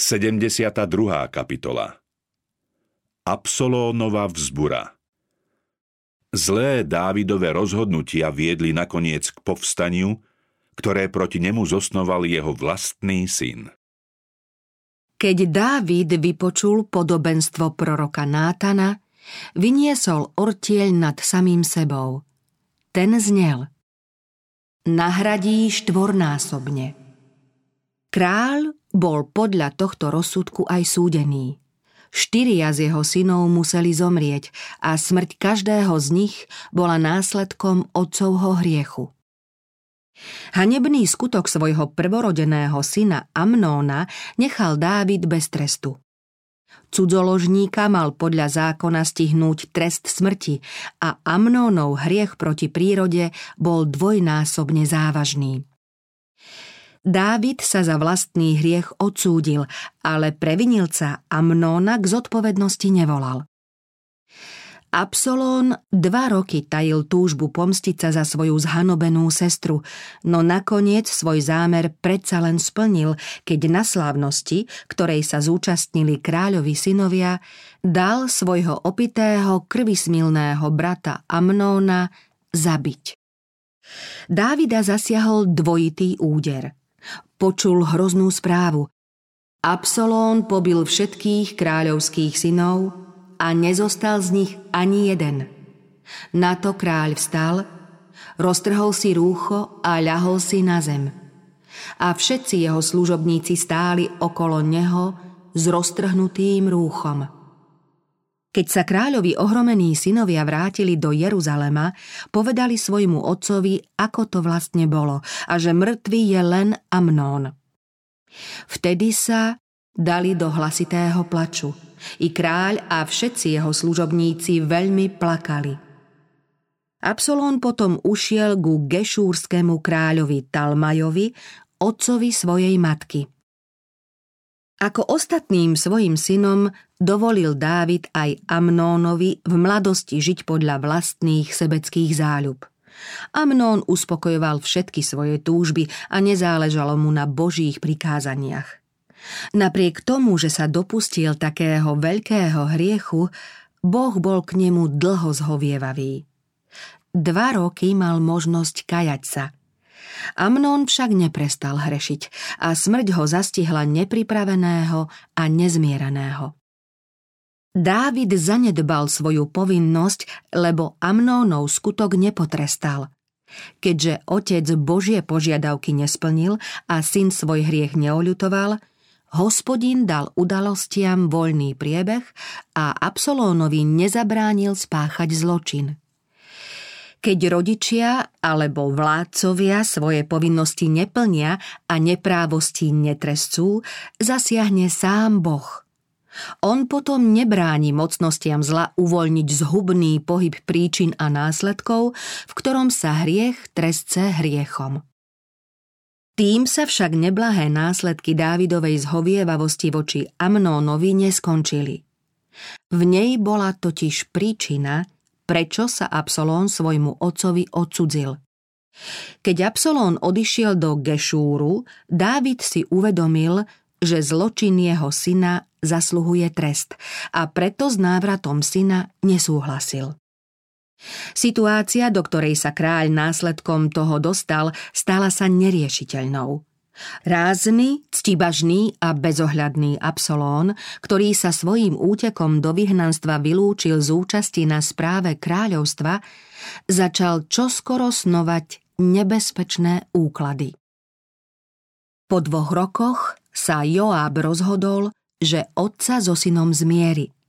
72. kapitola Absolónova vzbura Zlé Dávidové rozhodnutia viedli nakoniec k povstaniu, ktoré proti nemu zosnoval jeho vlastný syn. Keď Dávid vypočul podobenstvo proroka Nátana, vyniesol ortieľ nad samým sebou. Ten znel. Nahradí štvornásobne. Kráľ bol podľa tohto rozsudku aj súdený. Štyria z jeho synov museli zomrieť a smrť každého z nich bola následkom otcovho hriechu. Hanebný skutok svojho prvorodeného syna Amnóna nechal Dávid bez trestu. Cudzoložníka mal podľa zákona stihnúť trest smrti a Amnónov hriech proti prírode bol dvojnásobne závažný. Dávid sa za vlastný hriech odsúdil, ale previnilca Amnóna k zodpovednosti nevolal. Absolón dva roky tajil túžbu pomstiť sa za svoju zhanobenú sestru, no nakoniec svoj zámer predsa len splnil, keď na slávnosti, ktorej sa zúčastnili kráľovi synovia, dal svojho opitého krvismilného brata Amnóna zabiť. Dávida zasiahol dvojitý úder – Počul hroznú správu. Absolón pobil všetkých kráľovských synov a nezostal z nich ani jeden. Na to kráľ vstal, roztrhol si rúcho a ľahol si na zem. A všetci jeho služobníci stáli okolo neho s roztrhnutým rúchom. Keď sa kráľovi ohromení synovia vrátili do Jeruzalema, povedali svojmu otcovi, ako to vlastne bolo a že mŕtvý je len Amnón. Vtedy sa dali do hlasitého plaču. I kráľ a všetci jeho služobníci veľmi plakali. Absolón potom ušiel ku gešúrskému kráľovi Talmajovi, otcovi svojej matky – ako ostatným svojim synom dovolil Dávid aj Amnónovi v mladosti žiť podľa vlastných sebeckých záľub. Amnón uspokojoval všetky svoje túžby a nezáležalo mu na božích prikázaniach. Napriek tomu, že sa dopustil takého veľkého hriechu, Boh bol k nemu dlho zhovievavý. Dva roky mal možnosť kajať sa – Amnón však neprestal hrešiť a smrť ho zastihla nepripraveného a nezmieraného. Dávid zanedbal svoju povinnosť, lebo Amnónov skutok nepotrestal. Keďže otec Božie požiadavky nesplnil a syn svoj hriech neoľutoval, hospodin dal udalostiam voľný priebeh a Absolónovi nezabránil spáchať zločin. Keď rodičia alebo vládcovia svoje povinnosti neplnia a neprávosti netrescú, zasiahne sám Boh. On potom nebráni mocnostiam zla uvoľniť zhubný pohyb príčin a následkov, v ktorom sa hriech trestce hriechom. Tým sa však neblahé následky Dávidovej zhovievavosti voči Amnónovi neskončili. V nej bola totiž príčina, prečo sa Absolón svojmu otcovi odsudzil. Keď Absolón odišiel do Gešúru, Dávid si uvedomil, že zločin jeho syna zasluhuje trest a preto s návratom syna nesúhlasil. Situácia, do ktorej sa kráľ následkom toho dostal, stala sa neriešiteľnou. Rázny, ctibažný a bezohľadný Absolón, ktorý sa svojím útekom do vyhnanstva vylúčil z účasti na správe kráľovstva, začal čoskoro snovať nebezpečné úklady. Po dvoch rokoch sa Joáb rozhodol, že otca so synom zmieri –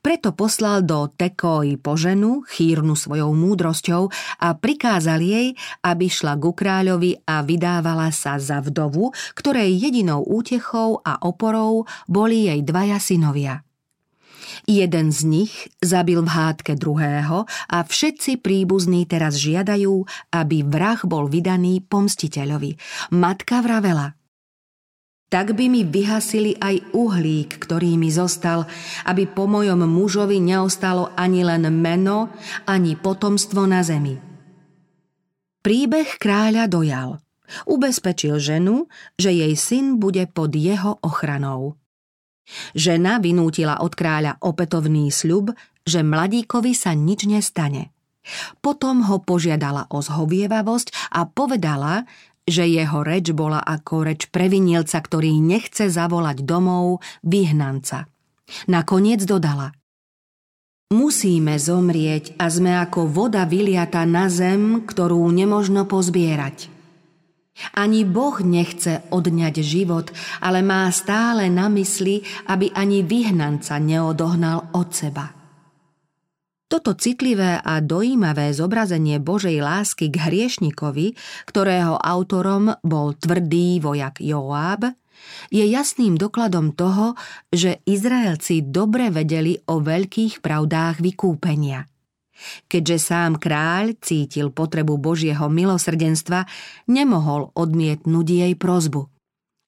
preto poslal do Tekoi poženu, chýrnu svojou múdrosťou a prikázal jej, aby šla ku kráľovi a vydávala sa za vdovu, ktorej jedinou útechou a oporou boli jej dvaja synovia. Jeden z nich zabil v hádke druhého a všetci príbuzní teraz žiadajú, aby vrah bol vydaný pomstiteľovi. Matka vravela – tak by mi vyhasili aj uhlík, ktorý mi zostal, aby po mojom mužovi neostalo ani len meno, ani potomstvo na zemi. Príbeh kráľa dojal. Ubezpečil ženu, že jej syn bude pod jeho ochranou. Žena vynútila od kráľa opätovný sľub, že mladíkovi sa nič nestane. Potom ho požiadala o zhovievavosť a povedala, že jeho reč bola ako reč previnilca, ktorý nechce zavolať domov vyhnanca. Nakoniec dodala Musíme zomrieť a sme ako voda vyliata na zem, ktorú nemožno pozbierať. Ani Boh nechce odňať život, ale má stále na mysli, aby ani vyhnanca neodohnal od seba. Toto citlivé a dojímavé zobrazenie Božej lásky k hriešnikovi, ktorého autorom bol tvrdý vojak Joáb, je jasným dokladom toho, že Izraelci dobre vedeli o veľkých pravdách vykúpenia – Keďže sám kráľ cítil potrebu Božieho milosrdenstva, nemohol odmietnúť jej prozbu.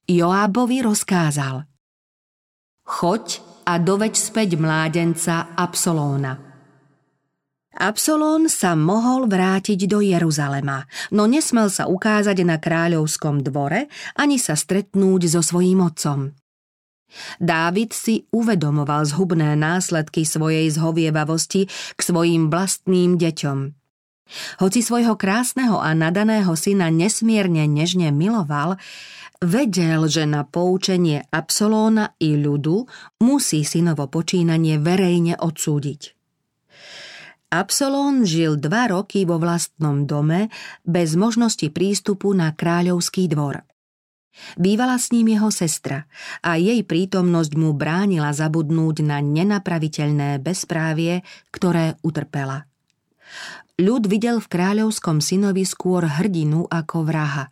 Joábovi rozkázal Choď a doveď späť mládenca Absolóna. Absolón sa mohol vrátiť do Jeruzalema, no nesmel sa ukázať na kráľovskom dvore ani sa stretnúť so svojím otcom. Dávid si uvedomoval zhubné následky svojej zhovievavosti k svojim vlastným deťom. Hoci svojho krásneho a nadaného syna nesmierne nežne miloval, vedel, že na poučenie Absolóna i ľudu musí synovo počínanie verejne odsúdiť. Absolón žil dva roky vo vlastnom dome bez možnosti prístupu na kráľovský dvor. Bývala s ním jeho sestra a jej prítomnosť mu bránila zabudnúť na nenapraviteľné bezprávie, ktoré utrpela. Ľud videl v kráľovskom synovi skôr hrdinu ako vraha.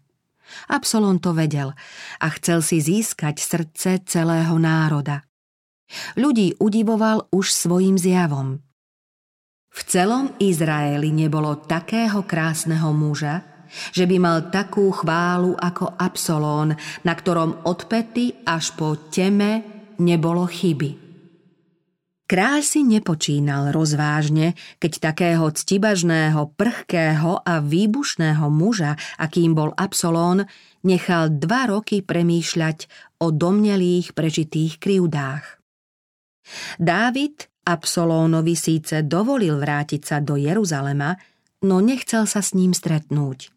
Absolon to vedel a chcel si získať srdce celého národa. Ľudí udivoval už svojim zjavom. V celom Izraeli nebolo takého krásneho muža, že by mal takú chválu ako Absolón, na ktorom od pety až po teme nebolo chyby. Kráľ si nepočínal rozvážne, keď takého ctibažného, prchkého a výbušného muža, akým bol Absolón, nechal dva roky premýšľať o domnelých prežitých krivdách. Dávid Absolónovi síce dovolil vrátiť sa do Jeruzalema, no nechcel sa s ním stretnúť.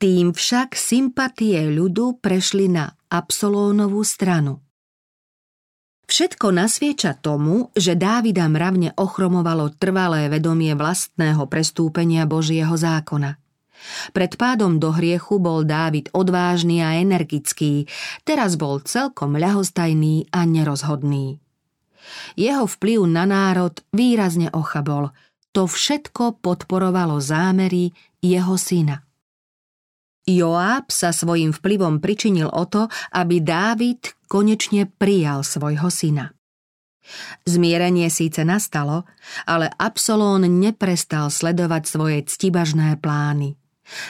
Tým však sympatie ľudu prešli na Absolónovú stranu. Všetko nasvieča tomu, že Dávida mravne ochromovalo trvalé vedomie vlastného prestúpenia Božieho zákona. Pred pádom do hriechu bol Dávid odvážny a energický, teraz bol celkom ľahostajný a nerozhodný. Jeho vplyv na národ výrazne ochabol. To všetko podporovalo zámery jeho syna. Joáb sa svojim vplyvom pričinil o to, aby Dávid konečne prijal svojho syna. Zmierenie síce nastalo, ale Absolón neprestal sledovať svoje ctibažné plány.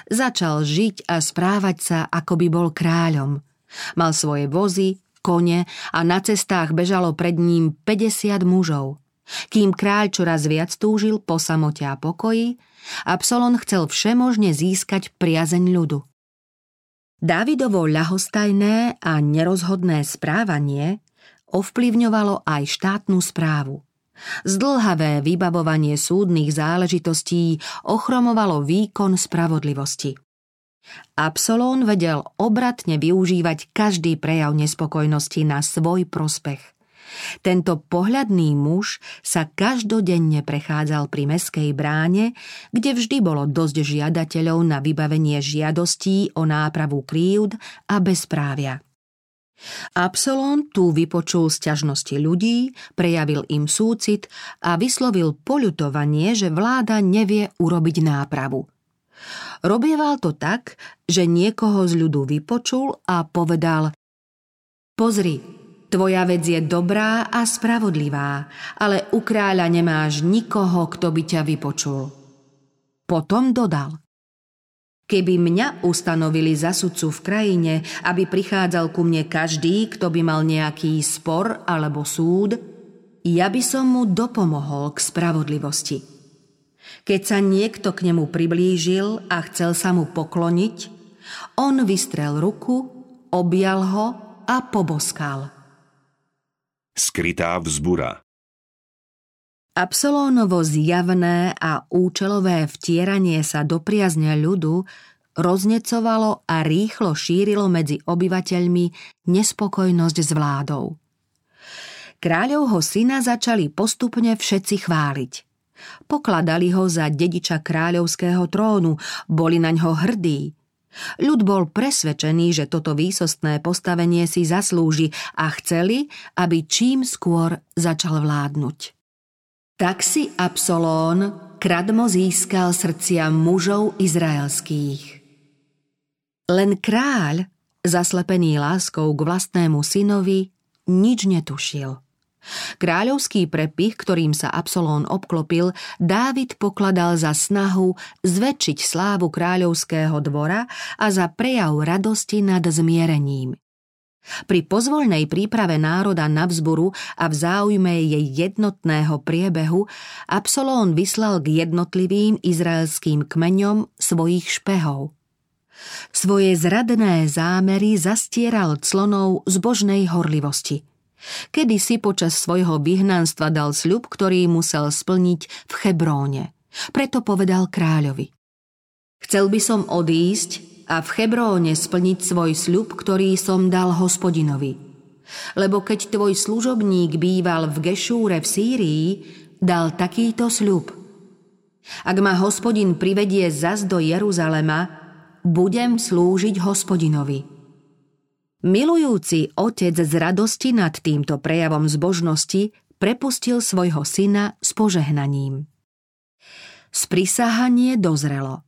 Začal žiť a správať sa, ako by bol kráľom. Mal svoje vozy, kone a na cestách bežalo pred ním 50 mužov. Kým kráľ čoraz viac túžil po samote a pokoji, Absolon chcel všemožne získať priazeň ľudu. Dávidovo ľahostajné a nerozhodné správanie ovplyvňovalo aj štátnu správu. Zdlhavé vybavovanie súdnych záležitostí ochromovalo výkon spravodlivosti. Absolón vedel obratne využívať každý prejav nespokojnosti na svoj prospech. Tento pohľadný muž sa každodenne prechádzal pri meskej bráne, kde vždy bolo dosť žiadateľov na vybavenie žiadostí o nápravu kríud a bezprávia. Absolón tu vypočul sťažnosti ľudí, prejavil im súcit a vyslovil poľutovanie, že vláda nevie urobiť nápravu. Robieval to tak, že niekoho z ľudu vypočul a povedal Pozri, Tvoja vec je dobrá a spravodlivá, ale u kráľa nemáš nikoho, kto by ťa vypočul. Potom dodal. Keby mňa ustanovili za sudcu v krajine, aby prichádzal ku mne každý, kto by mal nejaký spor alebo súd, ja by som mu dopomohol k spravodlivosti. Keď sa niekto k nemu priblížil a chcel sa mu pokloniť, On vystrel ruku, objal ho a poboskal. Skrytá vzbura Absolónovo zjavné a účelové vtieranie sa do priazne ľudu roznecovalo a rýchlo šírilo medzi obyvateľmi nespokojnosť s vládou. Kráľovho syna začali postupne všetci chváliť. Pokladali ho za dediča kráľovského trónu, boli na ňo hrdí. Ľud bol presvedčený, že toto výsostné postavenie si zaslúži a chceli, aby čím skôr začal vládnuť. Tak si Absolón kradmo získal srdcia mužov izraelských. Len kráľ, zaslepený láskou k vlastnému synovi, nič netušil. Kráľovský prepich, ktorým sa Absolón obklopil, Dávid pokladal za snahu zväčšiť slávu kráľovského dvora a za prejav radosti nad zmierením. Pri pozvoľnej príprave národa na vzboru a v záujme jej jednotného priebehu Absolón vyslal k jednotlivým izraelským kmeňom svojich špehov. Svoje zradné zámery zastieral clonou zbožnej horlivosti. Kedy si počas svojho vyhnanstva dal sľub, ktorý musel splniť v Hebróne. Preto povedal kráľovi. Chcel by som odísť a v Hebróne splniť svoj sľub, ktorý som dal hospodinovi. Lebo keď tvoj služobník býval v Gešúre v Sýrii, dal takýto sľub. Ak ma hospodin privedie zas do Jeruzalema, budem slúžiť hospodinovi. Milujúci otec z radosti nad týmto prejavom zbožnosti prepustil svojho syna s požehnaním. Sprisahanie dozrelo.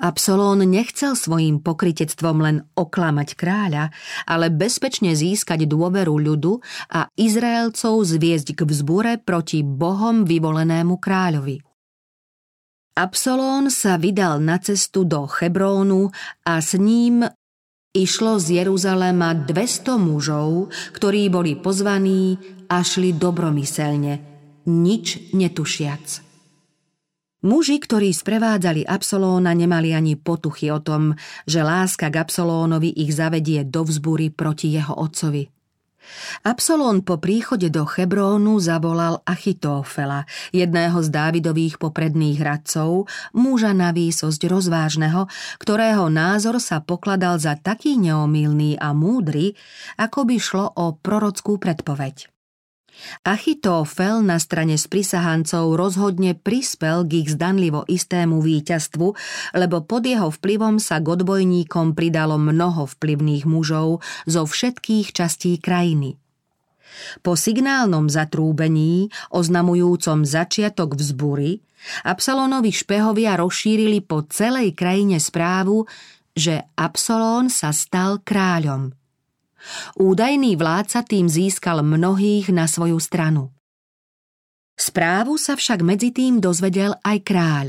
Absolón nechcel svojim pokritectvom len oklamať kráľa, ale bezpečne získať dôveru ľudu a Izraelcov zviesť k vzbure proti Bohom vyvolenému kráľovi. Absolón sa vydal na cestu do Hebrónu a s ním išlo z Jeruzalema 200 mužov, ktorí boli pozvaní a šli dobromyselne, nič netušiac. Muži, ktorí sprevádzali Absolóna, nemali ani potuchy o tom, že láska k Absolónovi ich zavedie do vzbury proti jeho otcovi – Absolón po príchode do Hebrónu zavolal Achitófela, jedného z Dávidových popredných radcov, muža na výsosť rozvážneho, ktorého názor sa pokladal za taký neomilný a múdry, ako by šlo o prorockú predpoveď. Achitofel na strane sprisahancov rozhodne prispel k ich zdanlivo istému víťazstvu, lebo pod jeho vplyvom sa k odbojníkom pridalo mnoho vplyvných mužov zo všetkých častí krajiny. Po signálnom zatrúbení, oznamujúcom začiatok vzbury, Absalónovi špehovia rozšírili po celej krajine správu, že Absalón sa stal kráľom – Údajný vládca tým získal mnohých na svoju stranu. Správu sa však medzi tým dozvedel aj kráľ.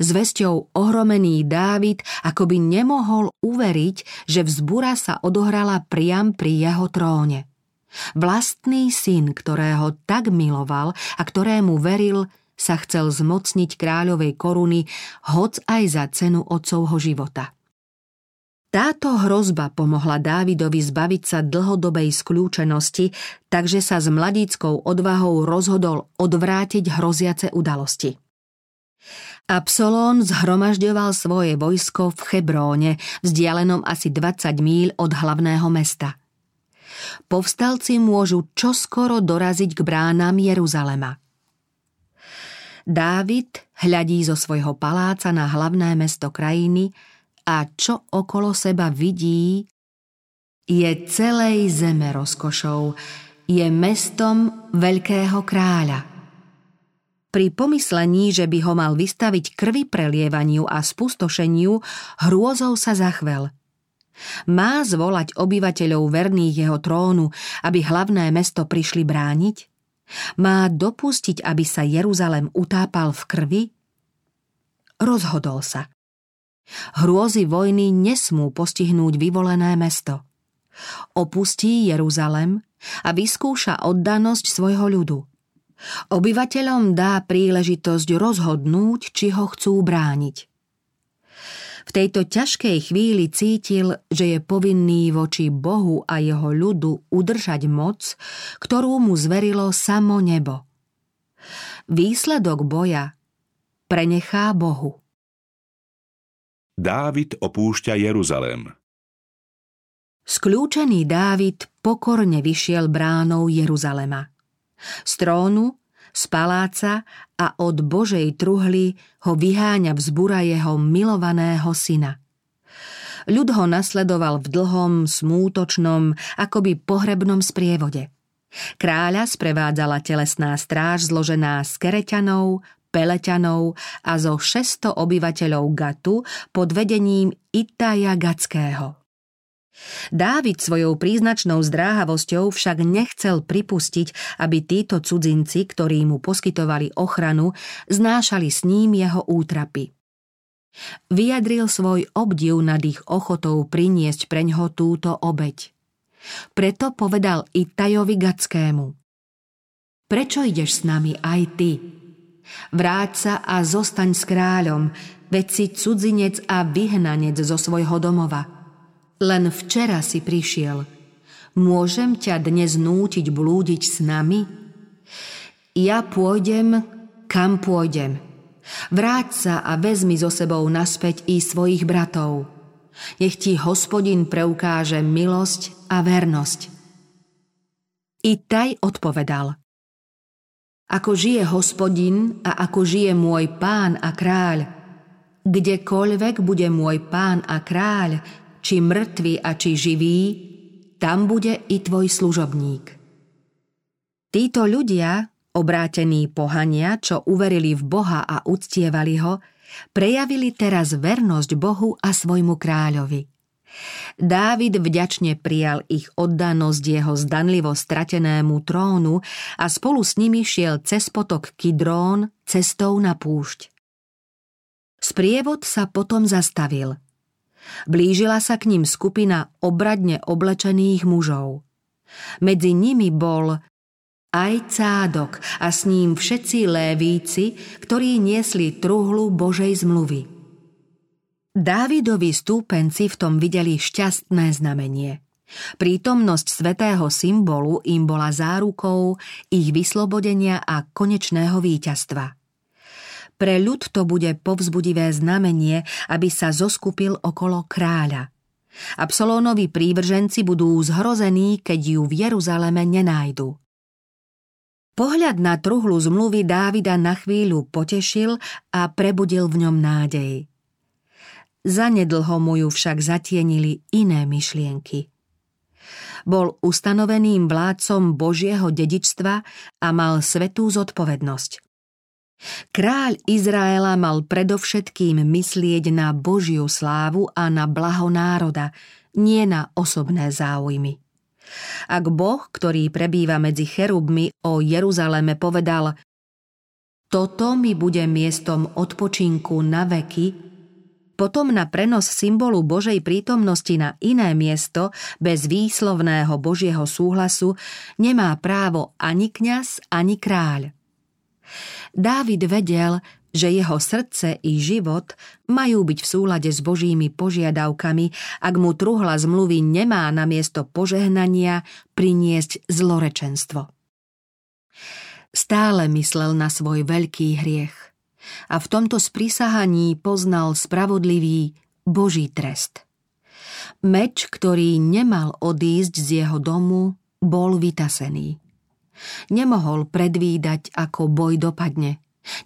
Zvesťou ohromený Dávid akoby nemohol uveriť, že vzbura sa odohrala priam pri jeho tróne. Vlastný syn, ktorého tak miloval a ktorému veril, sa chcel zmocniť kráľovej koruny, hoc aj za cenu otcovho života. Táto hrozba pomohla Dávidovi zbaviť sa dlhodobej skľúčenosti, takže sa s mladíckou odvahou rozhodol odvrátiť hroziace udalosti. Absolón zhromažďoval svoje vojsko v Hebróne, vzdialenom asi 20 míľ od hlavného mesta. Povstalci môžu čoskoro doraziť k bránam Jeruzalema. Dávid hľadí zo svojho paláca na hlavné mesto krajiny – a čo okolo seba vidí, je celej zeme rozkošou, je mestom veľkého kráľa. Pri pomyslení, že by ho mal vystaviť krvi prelievaniu a spustošeniu, hrôzou sa zachvel. Má zvolať obyvateľov verných jeho trónu, aby hlavné mesto prišli brániť? Má dopustiť, aby sa Jeruzalem utápal v krvi? Rozhodol sa. Hrôzy vojny nesmú postihnúť vyvolené mesto. Opustí Jeruzalem a vyskúša oddanosť svojho ľudu. Obyvateľom dá príležitosť rozhodnúť, či ho chcú brániť. V tejto ťažkej chvíli cítil, že je povinný voči Bohu a jeho ľudu udržať moc, ktorú mu zverilo samo nebo. Výsledok boja prenechá Bohu. Dávid opúšťa Jeruzalém. Skľúčený Dávid pokorne vyšiel bránou Jeruzalema. Z trónu, z paláca a od Božej truhly ho vyháňa vzbura jeho milovaného syna. Ľud ho nasledoval v dlhom, smútočnom, akoby pohrebnom sprievode. Kráľa sprevádzala telesná stráž zložená z kereťanov, peleťanov a zo 600 obyvateľov Gatu pod vedením Itaja Gatského. Dávid svojou príznačnou zdráhavosťou však nechcel pripustiť, aby títo cudzinci, ktorí mu poskytovali ochranu, znášali s ním jeho útrapy. Vyjadril svoj obdiv nad ich ochotou priniesť preňho túto obeď. Preto povedal i Tajovi Gackému. Prečo ideš s nami aj ty? Vráť sa a zostaň s kráľom, veď si cudzinec a vyhnanec zo svojho domova – len včera si prišiel. Môžem ťa dnes nútiť blúdiť s nami? Ja pôjdem, kam pôjdem. Vráť sa a vezmi so sebou naspäť i svojich bratov. Nech ti hospodin preukáže milosť a vernosť. I taj odpovedal. Ako žije hospodin a ako žije môj pán a kráľ, kdekoľvek bude môj pán a kráľ, či mŕtvy a či živý, tam bude i tvoj služobník. Títo ľudia, obrátení pohania, čo uverili v Boha a uctievali ho, prejavili teraz vernosť Bohu a svojmu kráľovi. Dávid vďačne prijal ich oddanosť jeho zdanlivo stratenému trónu a spolu s nimi šiel cez potok Kidrón cestou na púšť. Sprievod sa potom zastavil – Blížila sa k ním skupina obradne oblečených mužov. Medzi nimi bol aj cádok a s ním všetci lévíci, ktorí niesli truhlu Božej zmluvy. Dávidovi stúpenci v tom videli šťastné znamenie. Prítomnosť svetého symbolu im bola zárukou ich vyslobodenia a konečného víťazstva. Pre ľud to bude povzbudivé znamenie, aby sa zoskupil okolo kráľa. Absolónovi prívrženci budú zhrození, keď ju v Jeruzaleme nenájdu. Pohľad na truhlu zmluvy Dávida na chvíľu potešil a prebudil v ňom nádej. Zanedlho mu ju však zatienili iné myšlienky. Bol ustanoveným vládcom Božieho dedičstva a mal svetú zodpovednosť. Kráľ Izraela mal predovšetkým myslieť na Božiu slávu a na blaho národa, nie na osobné záujmy. Ak Boh, ktorý prebýva medzi cherubmi o Jeruzaleme povedal Toto mi bude miestom odpočinku na veky, potom na prenos symbolu Božej prítomnosti na iné miesto bez výslovného Božieho súhlasu nemá právo ani kňaz, ani kráľ. Dávid vedel, že jeho srdce i život majú byť v súlade s Božími požiadavkami, ak mu truhla zmluvy nemá na miesto požehnania priniesť zlorečenstvo. Stále myslel na svoj veľký hriech a v tomto sprisahaní poznal spravodlivý Boží trest. Meč, ktorý nemal odísť z jeho domu, bol vytasený. Nemohol predvídať, ako boj dopadne.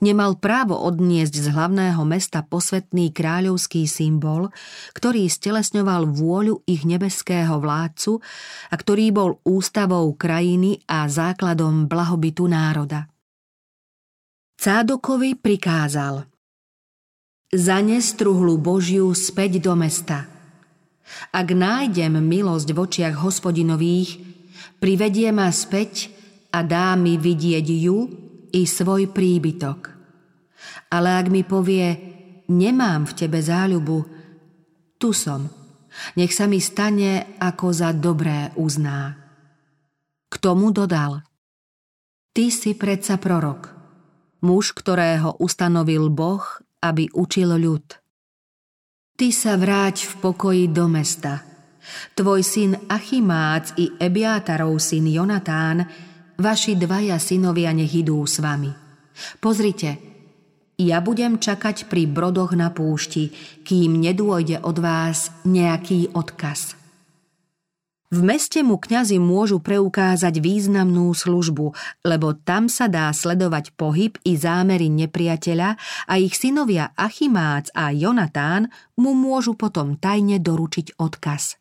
Nemal právo odniesť z hlavného mesta posvetný kráľovský symbol, ktorý stelesňoval vôľu ich nebeského vládcu a ktorý bol ústavou krajiny a základom blahobytu národa. Cádokovi prikázal Zanes truhlu Božiu späť do mesta. Ak nájdem milosť v očiach hospodinových, privedie ma späť a dá mi vidieť ju i svoj príbytok. Ale ak mi povie, nemám v tebe záľubu, tu som, nech sa mi stane, ako za dobré uzná. K tomu dodal, ty si predsa prorok, muž, ktorého ustanovil Boh, aby učil ľud. Ty sa vráť v pokoji do mesta. Tvoj syn Achimác i Ebiatarov syn Jonatán, vaši dvaja synovia nech idú s vami. Pozrite, ja budem čakať pri brodoch na púšti, kým nedôjde od vás nejaký odkaz. V meste mu kňazi môžu preukázať významnú službu, lebo tam sa dá sledovať pohyb i zámery nepriateľa a ich synovia Achimác a Jonatán mu môžu potom tajne doručiť odkaz.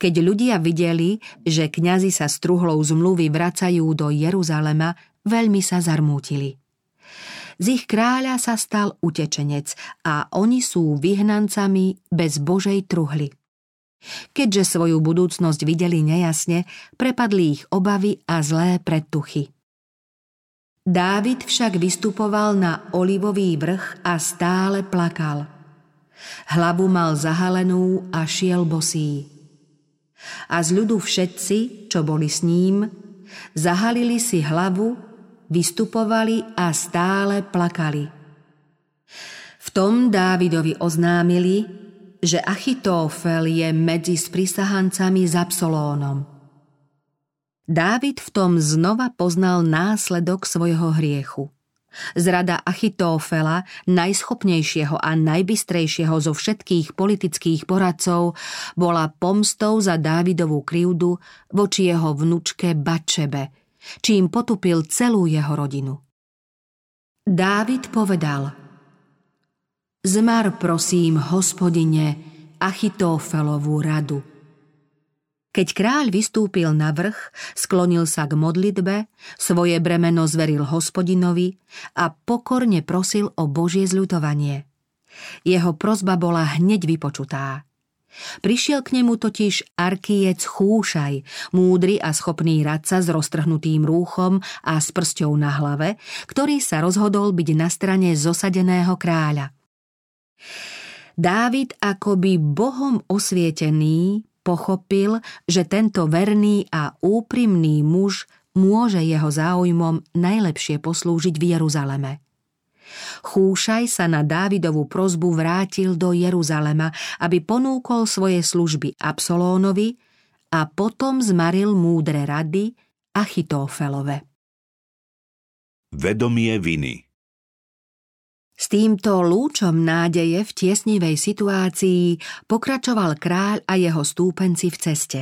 Keď ľudia videli, že kňazi sa s truhlou zmluvy vracajú do Jeruzalema, veľmi sa zarmútili. Z ich kráľa sa stal utečenec a oni sú vyhnancami bez Božej truhly. Keďže svoju budúcnosť videli nejasne, prepadli ich obavy a zlé predtuchy. Dávid však vystupoval na olivový vrch a stále plakal. Hlavu mal zahalenú a šiel bosý. A z ľudu všetci, čo boli s ním, zahalili si hlavu, vystupovali a stále plakali. V tom Dávidovi oznámili, že Achitófel je medzi sprisahancami s Absolónom. Dávid v tom znova poznal následok svojho hriechu. Zrada Achitófela, najschopnejšieho a najbystrejšieho zo všetkých politických poradcov, bola pomstou za Dávidovú krivdu voči jeho vnučke Bačebe, čím potupil celú jeho rodinu. Dávid povedal – Zmar prosím, hospodine, Achitófelovú radu. Keď kráľ vystúpil na vrch, sklonil sa k modlitbe, svoje bremeno zveril hospodinovi a pokorne prosil o Božie zľutovanie. Jeho prozba bola hneď vypočutá. Prišiel k nemu totiž arkiec Chúšaj, múdry a schopný radca s roztrhnutým rúchom a s prsťou na hlave, ktorý sa rozhodol byť na strane zosadeného kráľa – Dávid akoby bohom osvietený pochopil, že tento verný a úprimný muž môže jeho záujmom najlepšie poslúžiť v Jeruzaleme. Chúšaj sa na Dávidovú prozbu vrátil do Jeruzalema, aby ponúkol svoje služby Absolónovi a potom zmaril múdre rady Achitófelove. Vedomie viny s týmto lúčom nádeje v tiesnivej situácii pokračoval kráľ a jeho stúpenci v ceste.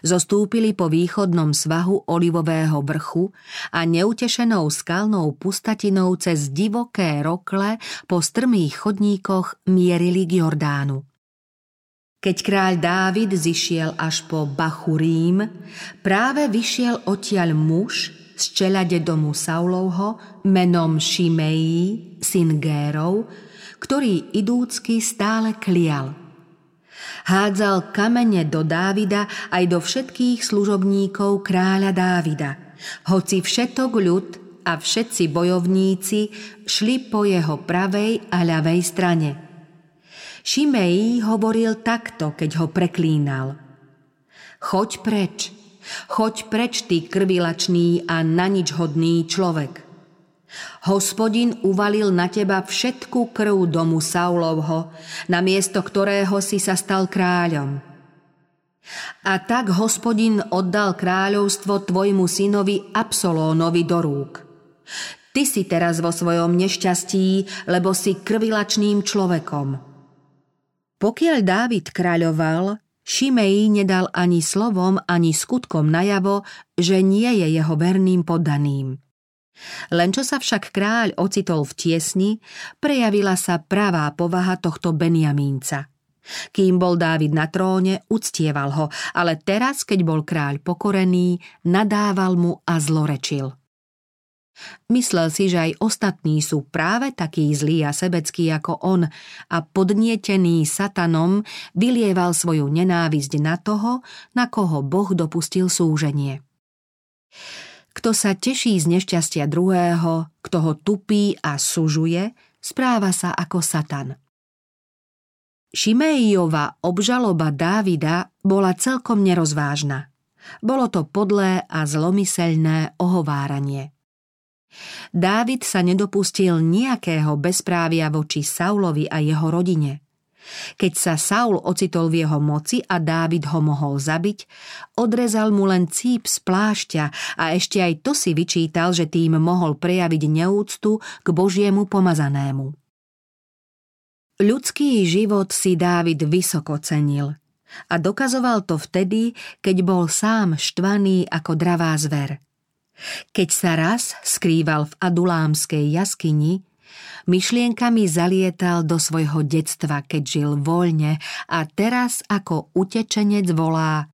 Zostúpili po východnom svahu olivového vrchu a neutešenou skalnou pustatinou cez divoké rokle po strmých chodníkoch mierili k Jordánu. Keď kráľ Dávid zišiel až po Bachurím, práve vyšiel odtiaľ muž, z čelade domu Saulovho menom Šimejí, syn Gérov, ktorý idúcky stále klial. Hádzal kamene do Dávida aj do všetkých služobníkov kráľa Dávida, hoci všetok ľud a všetci bojovníci šli po jeho pravej a ľavej strane. Šimejí hovoril takto, keď ho preklínal. Choď preč, Choď preč, ty krvilačný a na nič hodný človek. Hospodin uvalil na teba všetku krv domu Saulovho, na miesto ktorého si sa stal kráľom. A tak hospodin oddal kráľovstvo tvojmu synovi Absolónovi do rúk. Ty si teraz vo svojom nešťastí, lebo si krvilačným človekom. Pokiaľ Dávid kráľoval, Šimei nedal ani slovom, ani skutkom najavo, že nie je jeho verným poddaným. Len čo sa však kráľ ocitol v tiesni, prejavila sa pravá povaha tohto Beniamínca. Kým bol Dávid na tróne, uctieval ho, ale teraz, keď bol kráľ pokorený, nadával mu a zlorečil – Myslel si, že aj ostatní sú práve takí zlí a sebeckí ako on a podnietený satanom vylieval svoju nenávisť na toho, na koho Boh dopustil súženie. Kto sa teší z nešťastia druhého, kto ho tupí a sužuje, správa sa ako satan. Šimejova obžaloba Dávida bola celkom nerozvážna. Bolo to podlé a zlomyselné ohováranie – Dávid sa nedopustil nejakého bezprávia voči Saulovi a jeho rodine. Keď sa Saul ocitol v jeho moci a Dávid ho mohol zabiť, odrezal mu len cíp z plášťa a ešte aj to si vyčítal, že tým mohol prejaviť neúctu k Božiemu pomazanému. Ľudský život si Dávid vysoko cenil a dokazoval to vtedy, keď bol sám štvaný ako dravá zver. Keď sa raz skrýval v adulámskej jaskyni, Myšlienkami zalietal do svojho detstva, keď žil voľne a teraz ako utečenec volá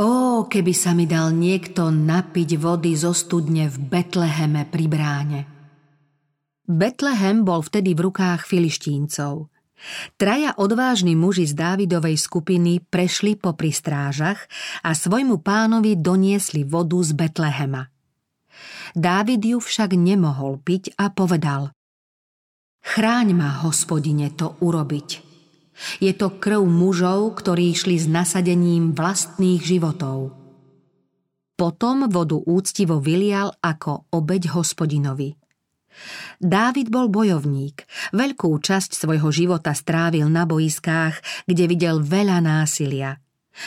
Ó, keby sa mi dal niekto napiť vody zo studne v Betleheme pri bráne. Betlehem bol vtedy v rukách filištíncov. Traja odvážni muži z Dávidovej skupiny prešli po strážach a svojmu pánovi doniesli vodu z Betlehema. Dávid ju však nemohol piť a povedal Chráň ma, hospodine, to urobiť. Je to krv mužov, ktorí šli s nasadením vlastných životov. Potom vodu úctivo vylial ako obeď hospodinovi. Dávid bol bojovník. Veľkú časť svojho života strávil na boiskách, kde videl veľa násilia –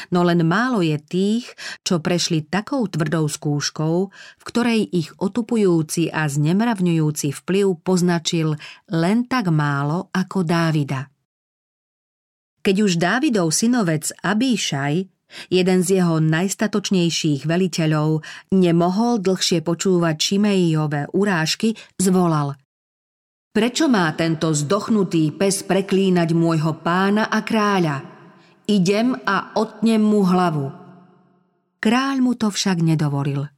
No len málo je tých, čo prešli takou tvrdou skúškou, v ktorej ich otupujúci a znemravňujúci vplyv poznačil len tak málo ako Dávida. Keď už Dávidov synovec Abíšaj, jeden z jeho najstatočnejších veliteľov, nemohol dlhšie počúvať Šimejové urážky, zvolal Prečo má tento zdochnutý pes preklínať môjho pána a kráľa? idem a otnem mu hlavu. Kráľ mu to však nedovolil.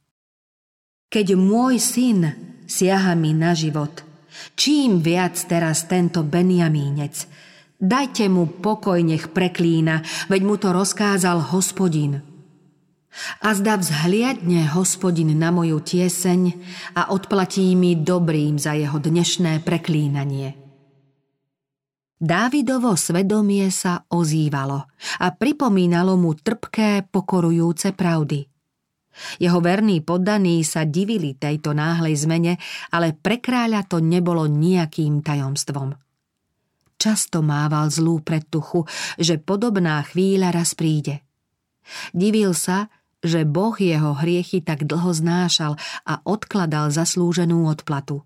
Keď môj syn siaha mi na život, čím viac teraz tento Beniamínec, dajte mu pokoj, nech preklína, veď mu to rozkázal hospodin. A zda vzhliadne hospodin na moju tieseň a odplatí mi dobrým za jeho dnešné preklínanie. Dávidovo svedomie sa ozývalo a pripomínalo mu trpké, pokorujúce pravdy. Jeho verní poddaní sa divili tejto náhlej zmene, ale pre kráľa to nebolo nejakým tajomstvom. Často mával zlú predtuchu, že podobná chvíľa raz príde. Divil sa, že Boh jeho hriechy tak dlho znášal a odkladal zaslúženú odplatu.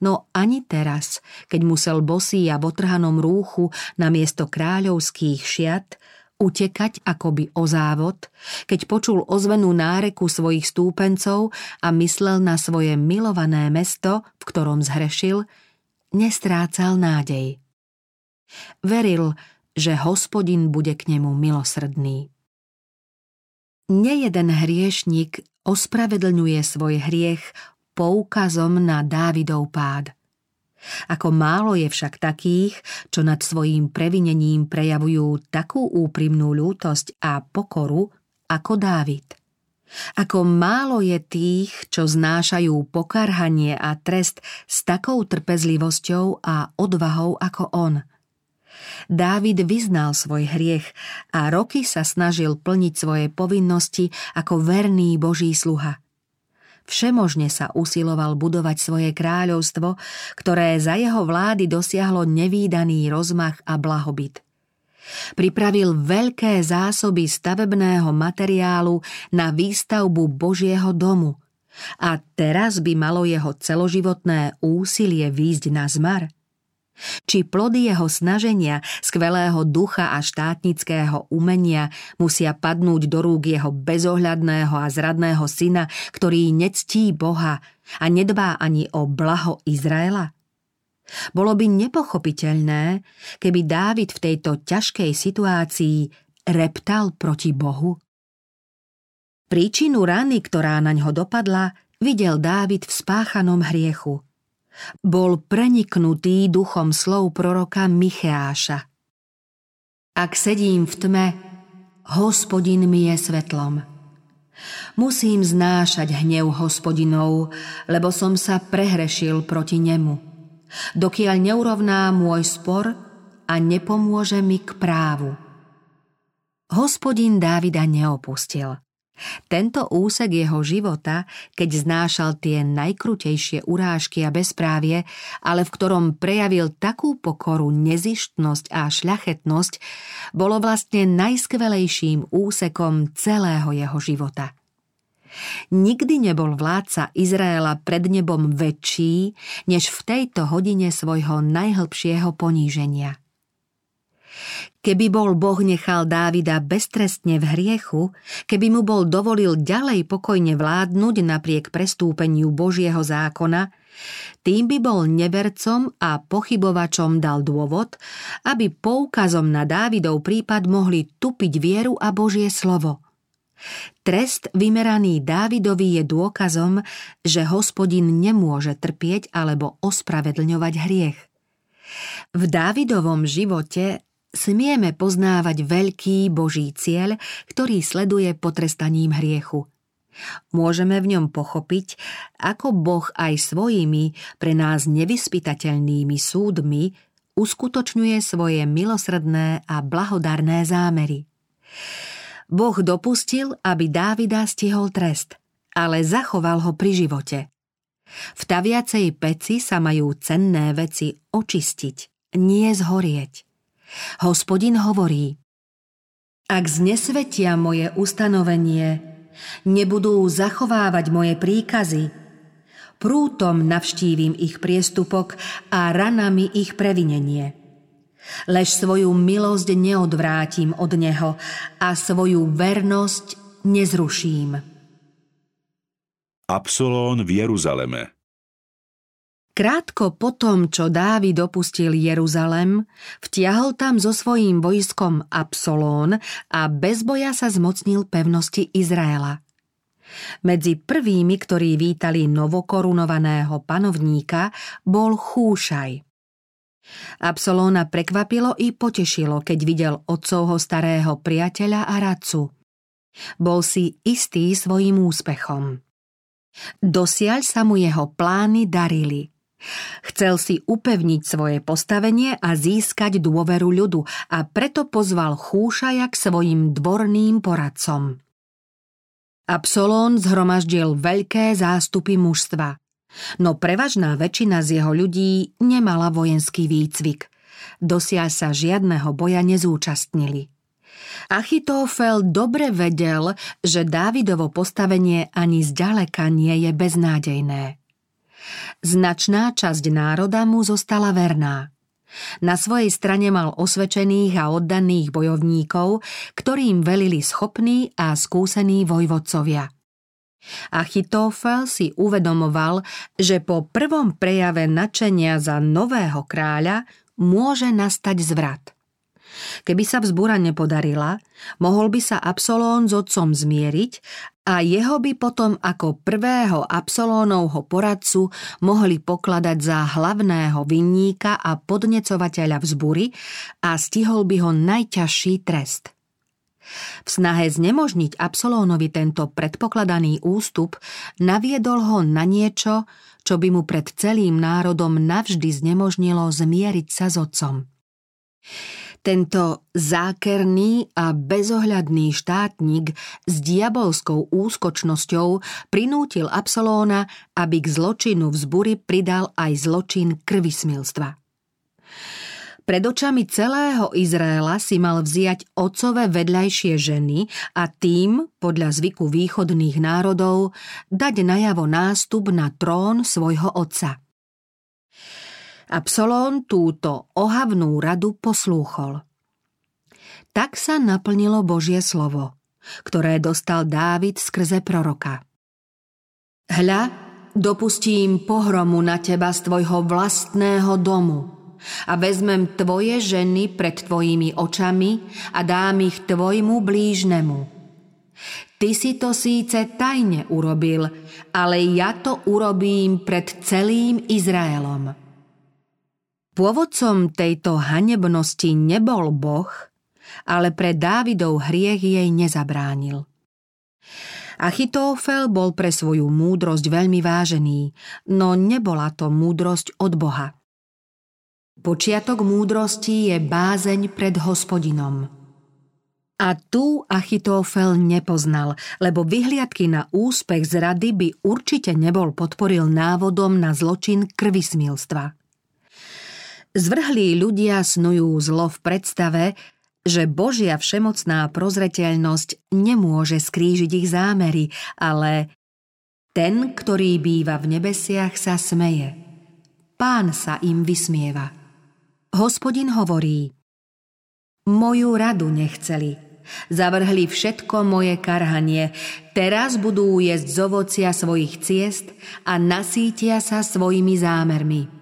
No ani teraz, keď musel bosý a v otrhanom rúchu na miesto kráľovských šiat utekať akoby o závod, keď počul ozvenú náreku svojich stúpencov a myslel na svoje milované mesto, v ktorom zhrešil, nestrácal nádej. Veril, že hospodin bude k nemu milosrdný. Nejeden hriešnik ospravedlňuje svoj hriech poukazom na Dávidov pád. Ako málo je však takých, čo nad svojím previnením prejavujú takú úprimnú ľútosť a pokoru ako Dávid. Ako málo je tých, čo znášajú pokarhanie a trest s takou trpezlivosťou a odvahou ako on. Dávid vyznal svoj hriech a roky sa snažil plniť svoje povinnosti ako verný Boží sluha – Všemožne sa usiloval budovať svoje kráľovstvo, ktoré za jeho vlády dosiahlo nevýdaný rozmach a blahobyt. Pripravil veľké zásoby stavebného materiálu na výstavbu Božieho domu a teraz by malo jeho celoživotné úsilie výjsť na zmar – či plody jeho snaženia, skvelého ducha a štátnického umenia musia padnúť do rúk jeho bezohľadného a zradného syna, ktorý nectí Boha a nedbá ani o blaho Izraela? Bolo by nepochopiteľné, keby Dávid v tejto ťažkej situácii reptal proti Bohu? Príčinu rany, ktorá na ňo dopadla, videl Dávid v spáchanom hriechu – bol preniknutý duchom slov proroka Micheáša. Ak sedím v tme, hospodin mi je svetlom. Musím znášať hnev hospodinov, lebo som sa prehrešil proti nemu. Dokiaľ neurovná môj spor a nepomôže mi k právu. Hospodin Dávida neopustil. Tento úsek jeho života, keď znášal tie najkrutejšie urážky a bezprávie, ale v ktorom prejavil takú pokoru, nezištnosť a šľachetnosť, bolo vlastne najskvelejším úsekom celého jeho života. Nikdy nebol vládca Izraela pred nebom väčší, než v tejto hodine svojho najhlbšieho poníženia – Keby bol Boh nechal Dávida beztrestne v hriechu, keby mu bol dovolil ďalej pokojne vládnuť napriek prestúpeniu Božieho zákona, tým by bol nevercom a pochybovačom dal dôvod, aby poukazom na Dávidov prípad mohli tupiť vieru a Božie slovo. Trest vymeraný Dávidovi je dôkazom, že hospodin nemôže trpieť alebo ospravedlňovať hriech. V Dávidovom živote smieme poznávať veľký Boží cieľ, ktorý sleduje potrestaním hriechu. Môžeme v ňom pochopiť, ako Boh aj svojimi pre nás nevyspytateľnými súdmi uskutočňuje svoje milosrdné a blahodarné zámery. Boh dopustil, aby Dávida stihol trest, ale zachoval ho pri živote. V taviacej peci sa majú cenné veci očistiť, nie zhorieť. Hospodin hovorí, ak znesvetia moje ustanovenie, nebudú zachovávať moje príkazy, prútom navštívim ich priestupok a ranami ich previnenie. Lež svoju milosť neodvrátim od neho a svoju vernosť nezruším. Absolón v Jeruzaleme Krátko po tom, čo Dávid opustil Jeruzalem, vtiahol tam so svojím vojskom Absolón a bez boja sa zmocnil pevnosti Izraela. Medzi prvými, ktorí vítali novokorunovaného panovníka, bol Chúšaj. Absolóna prekvapilo i potešilo, keď videl otcovho starého priateľa a radcu. Bol si istý svojim úspechom. Dosiaľ sa mu jeho plány darili – Chcel si upevniť svoje postavenie a získať dôveru ľudu a preto pozval Chúšaja k svojim dvorným poradcom. Absolón zhromaždil veľké zástupy mužstva, no prevažná väčšina z jeho ľudí nemala vojenský výcvik. Dosiaľ sa žiadneho boja nezúčastnili. Achitófel dobre vedel, že Dávidovo postavenie ani zďaleka nie je beznádejné. Značná časť národa mu zostala verná. Na svojej strane mal osvečených a oddaných bojovníkov, ktorým velili schopní a skúsení vojvodcovia. Achitofel si uvedomoval, že po prvom prejave načenia za nového kráľa môže nastať zvrat – Keby sa vzbúra nepodarila, mohol by sa Absolón s otcom zmieriť a jeho by potom ako prvého Absolónovho poradcu mohli pokladať za hlavného vinníka a podnecovateľa vzbury a stihol by ho najťažší trest. V snahe znemožniť Absolónovi tento predpokladaný ústup naviedol ho na niečo, čo by mu pred celým národom navždy znemožnilo zmieriť sa s otcom. Tento zákerný a bezohľadný štátnik s diabolskou úskočnosťou prinútil Absolóna, aby k zločinu vzbury pridal aj zločin krvismilstva. Pred očami celého Izraela si mal vziať otcové vedľajšie ženy a tým, podľa zvyku východných národov, dať najavo nástup na trón svojho otca – Absolón túto ohavnú radu poslúchol. Tak sa naplnilo Božie slovo, ktoré dostal Dávid skrze proroka. Hľa, dopustím pohromu na teba z tvojho vlastného domu a vezmem tvoje ženy pred tvojimi očami a dám ich tvojmu blížnemu. Ty si to síce tajne urobil, ale ja to urobím pred celým Izraelom. Pôvodcom tejto hanebnosti nebol Boh, ale pre Dávidov hriech jej nezabránil. Achitófel bol pre svoju múdrosť veľmi vážený, no nebola to múdrosť od Boha. Počiatok múdrosti je bázeň pred hospodinom. A tu Achitofel nepoznal, lebo vyhliadky na úspech z rady by určite nebol podporil návodom na zločin krvismilstva. Zvrhlí ľudia snujú zlo v predstave, že Božia všemocná prozreteľnosť nemôže skrížiť ich zámery, ale ten, ktorý býva v nebesiach, sa smeje. Pán sa im vysmieva. Hospodin hovorí, moju radu nechceli – Zavrhli všetko moje karhanie. Teraz budú jesť z ovocia svojich ciest a nasítia sa svojimi zámermi.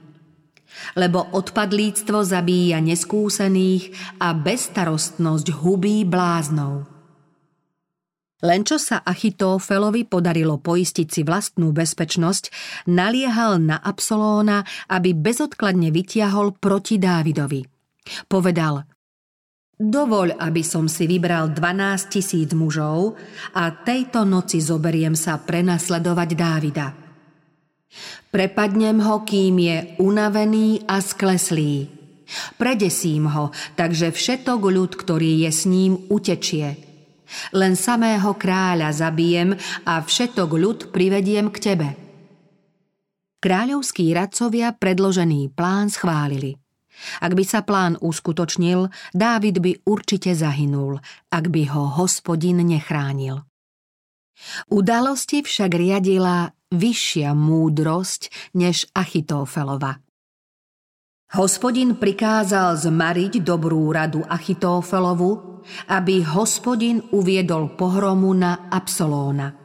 Lebo odpadlíctvo zabíja neskúsených a bezstarostnosť hubí bláznov. Len čo sa Achitofelovi podarilo poistiť si vlastnú bezpečnosť, naliehal na Absolóna, aby bezodkladne vytiahol proti Dávidovi. Povedal – Dovoľ, aby som si vybral 12 tisíc mužov a tejto noci zoberiem sa prenasledovať Dávida. Prepadnem ho, kým je unavený a skleslý. Predesím ho, takže všetok ľud, ktorý je s ním, utečie. Len samého kráľa zabijem a všetok ľud privediem k tebe. Kráľovskí radcovia predložený plán schválili – ak by sa plán uskutočnil, Dávid by určite zahynul, ak by ho hospodin nechránil. Udalosti však riadila vyššia múdrosť než Achitofelova. Hospodin prikázal zmariť dobrú radu Achitofelovu, aby hospodin uviedol pohromu na Absolóna.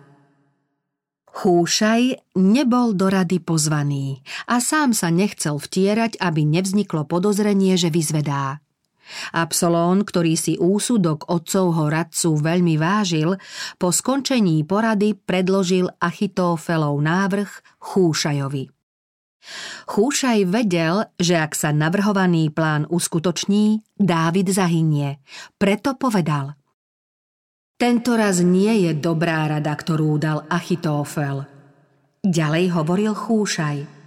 Chúšaj nebol do rady pozvaný a sám sa nechcel vtierať, aby nevzniklo podozrenie, že vyzvedá. Absolón, ktorý si úsudok otcovho radcu veľmi vážil, po skončení porady predložil Achitofelov návrh Chúšajovi. Chúšaj vedel, že ak sa navrhovaný plán uskutoční, Dávid zahynie. Preto povedal – tento raz nie je dobrá rada, ktorú dal Achitófel. Ďalej hovoril Chúšaj.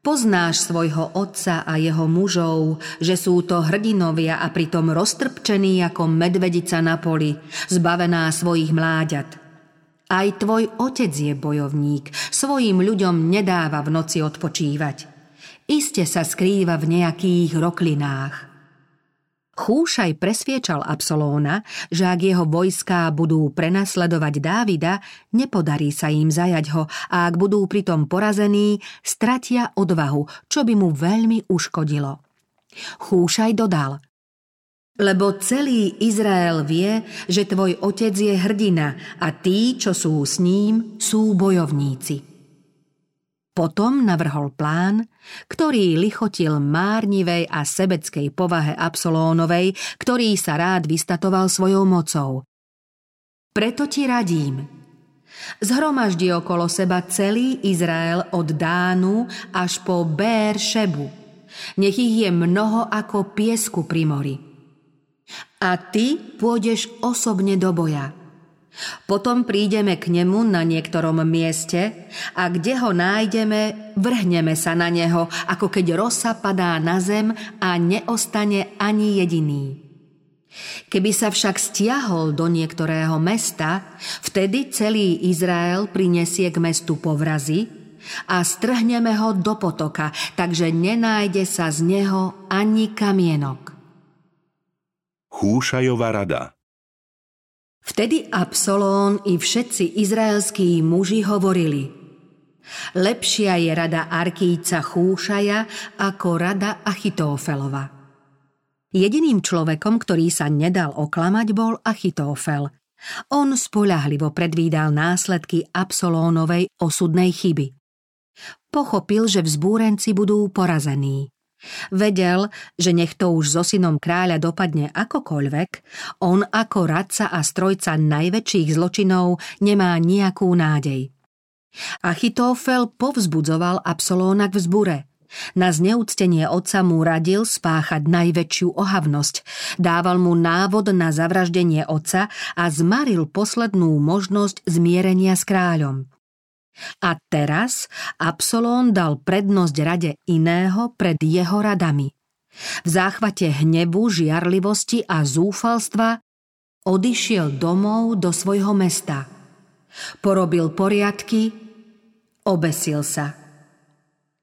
Poznáš svojho otca a jeho mužov, že sú to hrdinovia a pritom roztrpčení ako medvedica na poli, zbavená svojich mláďat. Aj tvoj otec je bojovník, svojim ľuďom nedáva v noci odpočívať. Iste sa skrýva v nejakých roklinách. Chúšaj presviečal Absolóna, že ak jeho vojská budú prenasledovať Dávida, nepodarí sa im zajať ho a ak budú pritom porazení, stratia odvahu, čo by mu veľmi uškodilo. Chúšaj dodal – lebo celý Izrael vie, že tvoj otec je hrdina a tí, čo sú s ním, sú bojovníci. Potom navrhol plán, ktorý lichotil márnivej a sebeckej povahe Absolónovej, ktorý sa rád vystatoval svojou mocou. Preto ti radím. Zhromaždi okolo seba celý Izrael od Dánu až po Bér Šebu. Nech ich je mnoho ako piesku pri mori. A ty pôjdeš osobne do boja – potom prídeme k nemu na niektorom mieste a kde ho nájdeme, vrhneme sa na neho, ako keď rosa padá na zem a neostane ani jediný. Keby sa však stiahol do niektorého mesta, vtedy celý Izrael prinesie k mestu povrazy a strhneme ho do potoka, takže nenájde sa z neho ani kamienok. Chúšajová rada Vtedy Absolón i všetci izraelskí muži hovorili Lepšia je rada Arkýca Chúšaja ako rada Achitófelova. Jediným človekom, ktorý sa nedal oklamať, bol Achitófel. On spolahlivo predvídal následky Absolónovej osudnej chyby. Pochopil, že vzbúrenci budú porazení. Vedel, že nech to už so synom kráľa dopadne akokoľvek, on ako radca a strojca najväčších zločinov nemá nejakú nádej. Achitofel povzbudzoval Absolóna k vzbure. Na zneúctenie otca mu radil spáchať najväčšiu ohavnosť, dával mu návod na zavraždenie otca a zmaril poslednú možnosť zmierenia s kráľom. A teraz Absolón dal prednosť rade iného pred jeho radami. V záchvate hnevu, žiarlivosti a zúfalstva odišiel domov do svojho mesta. Porobil poriadky, obesil sa.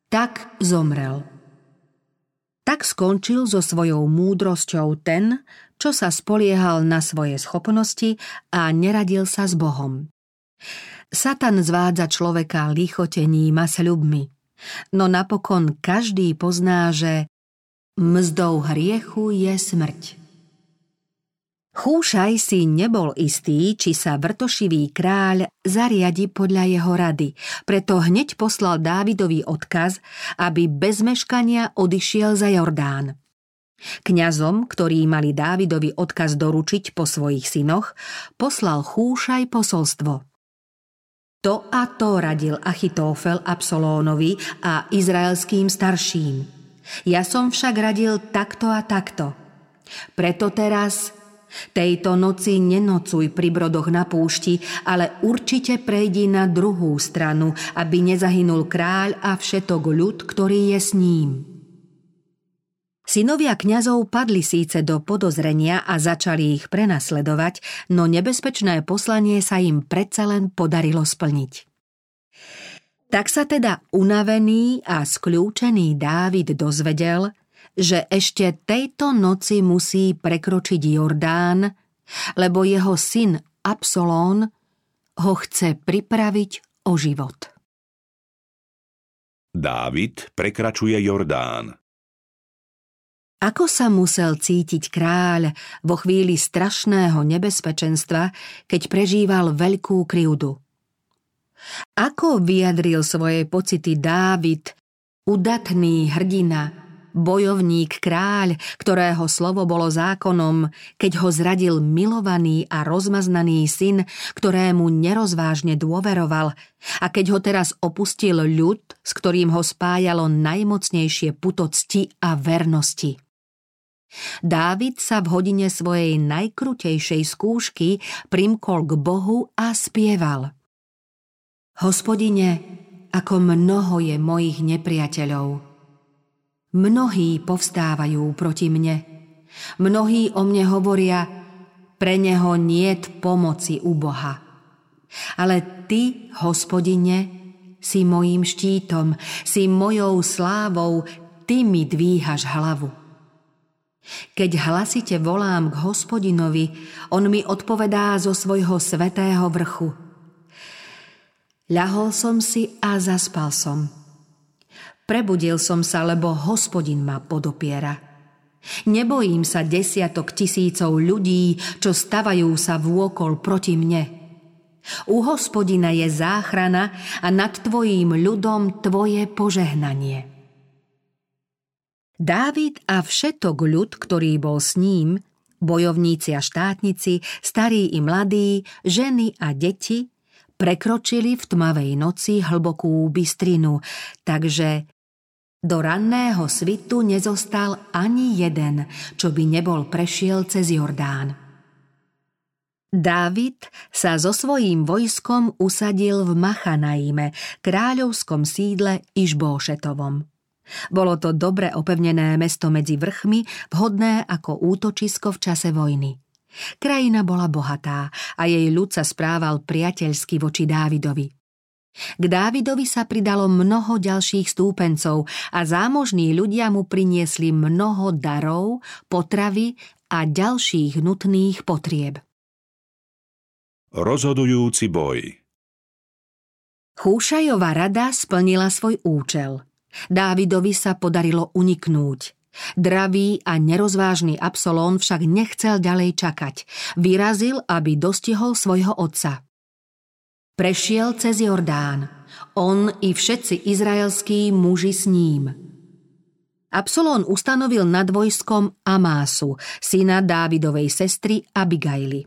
Tak zomrel. Tak skončil so svojou múdrosťou ten, čo sa spoliehal na svoje schopnosti a neradil sa s Bohom. Satan zvádza človeka lichotením a sľubmi, no napokon každý pozná, že mzdou hriechu je smrť. Chúšaj si nebol istý, či sa vrtošivý kráľ zariadi podľa jeho rady, preto hneď poslal Dávidový odkaz, aby bez meškania odišiel za Jordán. Kňazom, ktorí mali Dávidovi odkaz doručiť po svojich synoch, poslal Chúšaj posolstvo. To a to radil Achitófel Absolónovi a izraelským starším. Ja som však radil takto a takto. Preto teraz Tejto noci nenocuj pri brodoch na púšti, ale určite prejdi na druhú stranu, aby nezahynul kráľ a všetok ľud, ktorý je s ním. Synovia kňazov padli síce do podozrenia a začali ich prenasledovať, no nebezpečné poslanie sa im predsa len podarilo splniť. Tak sa teda unavený a skľúčený Dávid dozvedel, že ešte tejto noci musí prekročiť Jordán, lebo jeho syn Absolón ho chce pripraviť o život. Dávid prekračuje Jordán. Ako sa musel cítiť kráľ vo chvíli strašného nebezpečenstva, keď prežíval veľkú krivdu? Ako vyjadril svoje pocity Dávid, udatný hrdina, bojovník kráľ, ktorého slovo bolo zákonom, keď ho zradil milovaný a rozmaznaný syn, ktorému nerozvážne dôveroval a keď ho teraz opustil ľud, s ktorým ho spájalo najmocnejšie puto cti a vernosti. Dávid sa v hodine svojej najkrutejšej skúšky primkol k Bohu a spieval. Hospodine, ako mnoho je mojich nepriateľov – Mnohí povstávajú proti mne. Mnohí o mne hovoria, pre neho niet pomoci u Boha. Ale ty, hospodine, si mojím štítom, si mojou slávou, ty mi dvíhaš hlavu. Keď hlasite volám k hospodinovi, on mi odpovedá zo svojho svetého vrchu. Ľahol som si a zaspal som. Prebudil som sa, lebo hospodin ma podopiera. Nebojím sa desiatok tisícov ľudí, čo stavajú sa vôkol proti mne. U hospodina je záchrana a nad tvojím ľudom tvoje požehnanie. Dávid a všetok ľud, ktorý bol s ním, bojovníci a štátnici, starí i mladí, ženy a deti, prekročili v tmavej noci hlbokú bystrinu, takže do ranného svitu nezostal ani jeden, čo by nebol prešiel cez Jordán. Dávid sa so svojím vojskom usadil v Machanaime, kráľovskom sídle Išbóšetovom. Bolo to dobre opevnené mesto medzi vrchmi, vhodné ako útočisko v čase vojny. Krajina bola bohatá a jej ľud sa správal priateľsky voči Dávidovi. K Dávidovi sa pridalo mnoho ďalších stúpencov a zámožní ľudia mu priniesli mnoho darov, potravy a ďalších nutných potrieb. Rozhodujúci boj Chúšajová rada splnila svoj účel. Dávidovi sa podarilo uniknúť. Dravý a nerozvážny Absolón však nechcel ďalej čakať. Vyrazil, aby dostihol svojho otca. Prešiel cez Jordán, on i všetci izraelskí muži s ním. Absolón ustanovil nad vojskom Amásu, syna Dávidovej sestry Abigaily.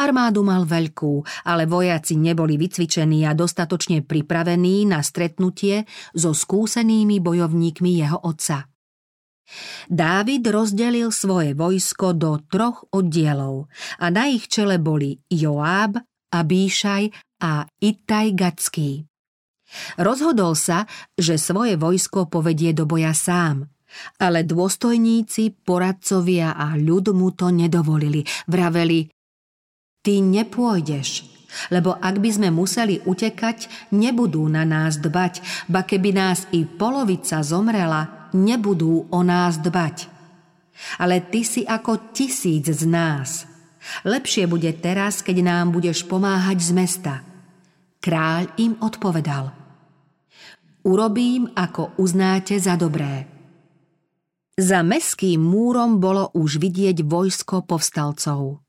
Armádu mal veľkú, ale vojaci neboli vycvičení a dostatočne pripravení na stretnutie so skúsenými bojovníkmi jeho otca. Dávid rozdelil svoje vojsko do troch oddielov a na ich čele boli Joáb, Abíšaj a Itaj Gacký. Rozhodol sa, že svoje vojsko povedie do boja sám, Ale dôstojníci, poradcovia a ľud mu to nedovolili. Vraveli, ty nepôjdeš, lebo ak by sme museli utekať, nebudú na nás dbať, ba keby nás i polovica zomrela, nebudú o nás dbať. Ale ty si ako tisíc z nás. Lepšie bude teraz, keď nám budeš pomáhať z mesta. Kráľ im odpovedal. Urobím, ako uznáte za dobré. Za meským múrom bolo už vidieť vojsko povstalcov.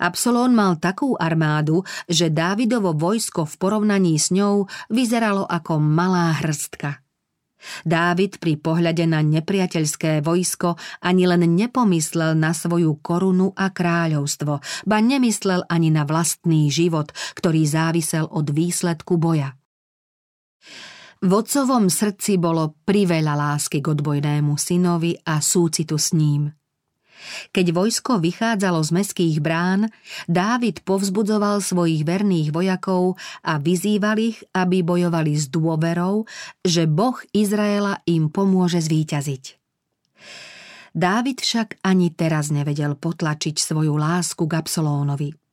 Absolón mal takú armádu, že Dávidovo vojsko v porovnaní s ňou vyzeralo ako malá hrstka. Dávid pri pohľade na nepriateľské vojsko ani len nepomyslel na svoju korunu a kráľovstvo, ba nemyslel ani na vlastný život, ktorý závisel od výsledku boja. V otcovom srdci bolo priveľa lásky k odbojnému synovi a súcitu s ním. Keď vojsko vychádzalo z meských brán, Dávid povzbudzoval svojich verných vojakov a vyzýval ich, aby bojovali s dôverou, že Boh Izraela im pomôže zvíťaziť. Dávid však ani teraz nevedel potlačiť svoju lásku k Absolónovi.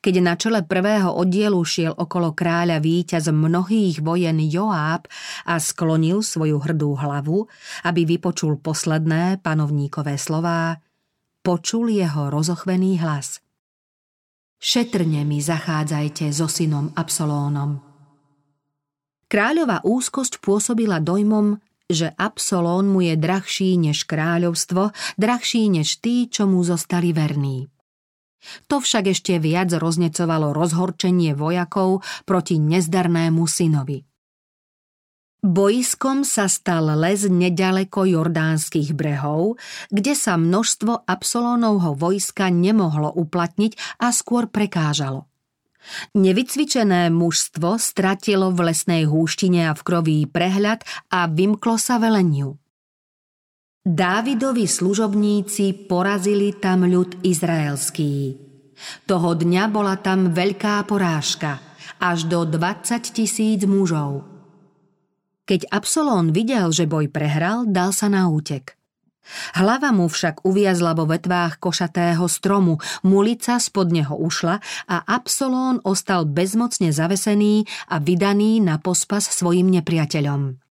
Keď na čele prvého oddielu šiel okolo kráľa víťaz mnohých vojen Joáb a sklonil svoju hrdú hlavu, aby vypočul posledné panovníkové slová, počul jeho rozochvený hlas. Šetrne mi zachádzajte so synom Absolónom. Kráľová úzkosť pôsobila dojmom, že Absolón mu je drahší než kráľovstvo, drahší než tí, čo mu zostali verní. To však ešte viac roznecovalo rozhorčenie vojakov proti nezdarnému synovi. Bojskom sa stal les nedaleko jordánskych brehov, kde sa množstvo Absolónovho vojska nemohlo uplatniť a skôr prekážalo. Nevycvičené mužstvo stratilo v lesnej húštine a v kroví prehľad a vymklo sa veleniu. Dávidovi služobníci porazili tam ľud izraelský. Toho dňa bola tam veľká porážka, až do 20 tisíc mužov. Keď Absolón videl, že boj prehral, dal sa na útek. Hlava mu však uviazla vo vetvách košatého stromu, mulica spod neho ušla a Absolón ostal bezmocne zavesený a vydaný na pospas svojim nepriateľom.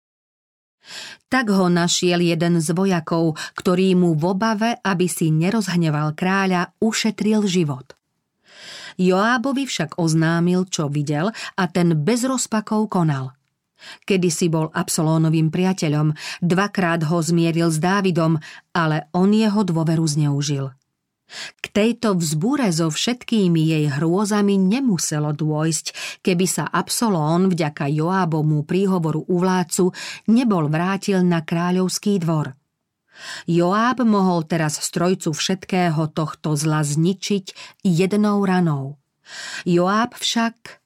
Tak ho našiel jeden z vojakov, ktorý mu v obave, aby si nerozhneval kráľa, ušetril život. Joábovi však oznámil, čo videl a ten bez rozpakov konal. Kedy si bol Absolónovým priateľom, dvakrát ho zmieril s Dávidom, ale on jeho dôveru zneužil. K tejto vzbúre so všetkými jej hrôzami nemuselo dôjsť, keby sa Absolón vďaka Joábomu príhovoru u vládcu nebol vrátil na kráľovský dvor. Joáb mohol teraz strojcu všetkého tohto zla zničiť jednou ranou. Joáb však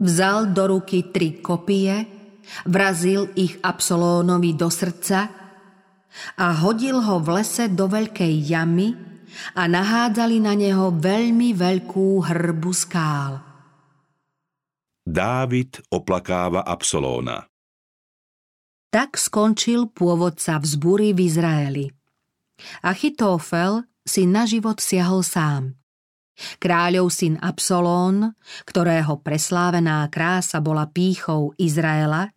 vzal do ruky tri kopie, vrazil ich Absolónovi do srdca a hodil ho v lese do veľkej jamy, a nahádzali na neho veľmi veľkú hrbu skál. Dávid oplakáva Absolóna Tak skončil pôvodca vzbury v Izraeli. Achitofel si na život siahol sám. Kráľov syn Absolón, ktorého preslávená krása bola pýchou Izraela,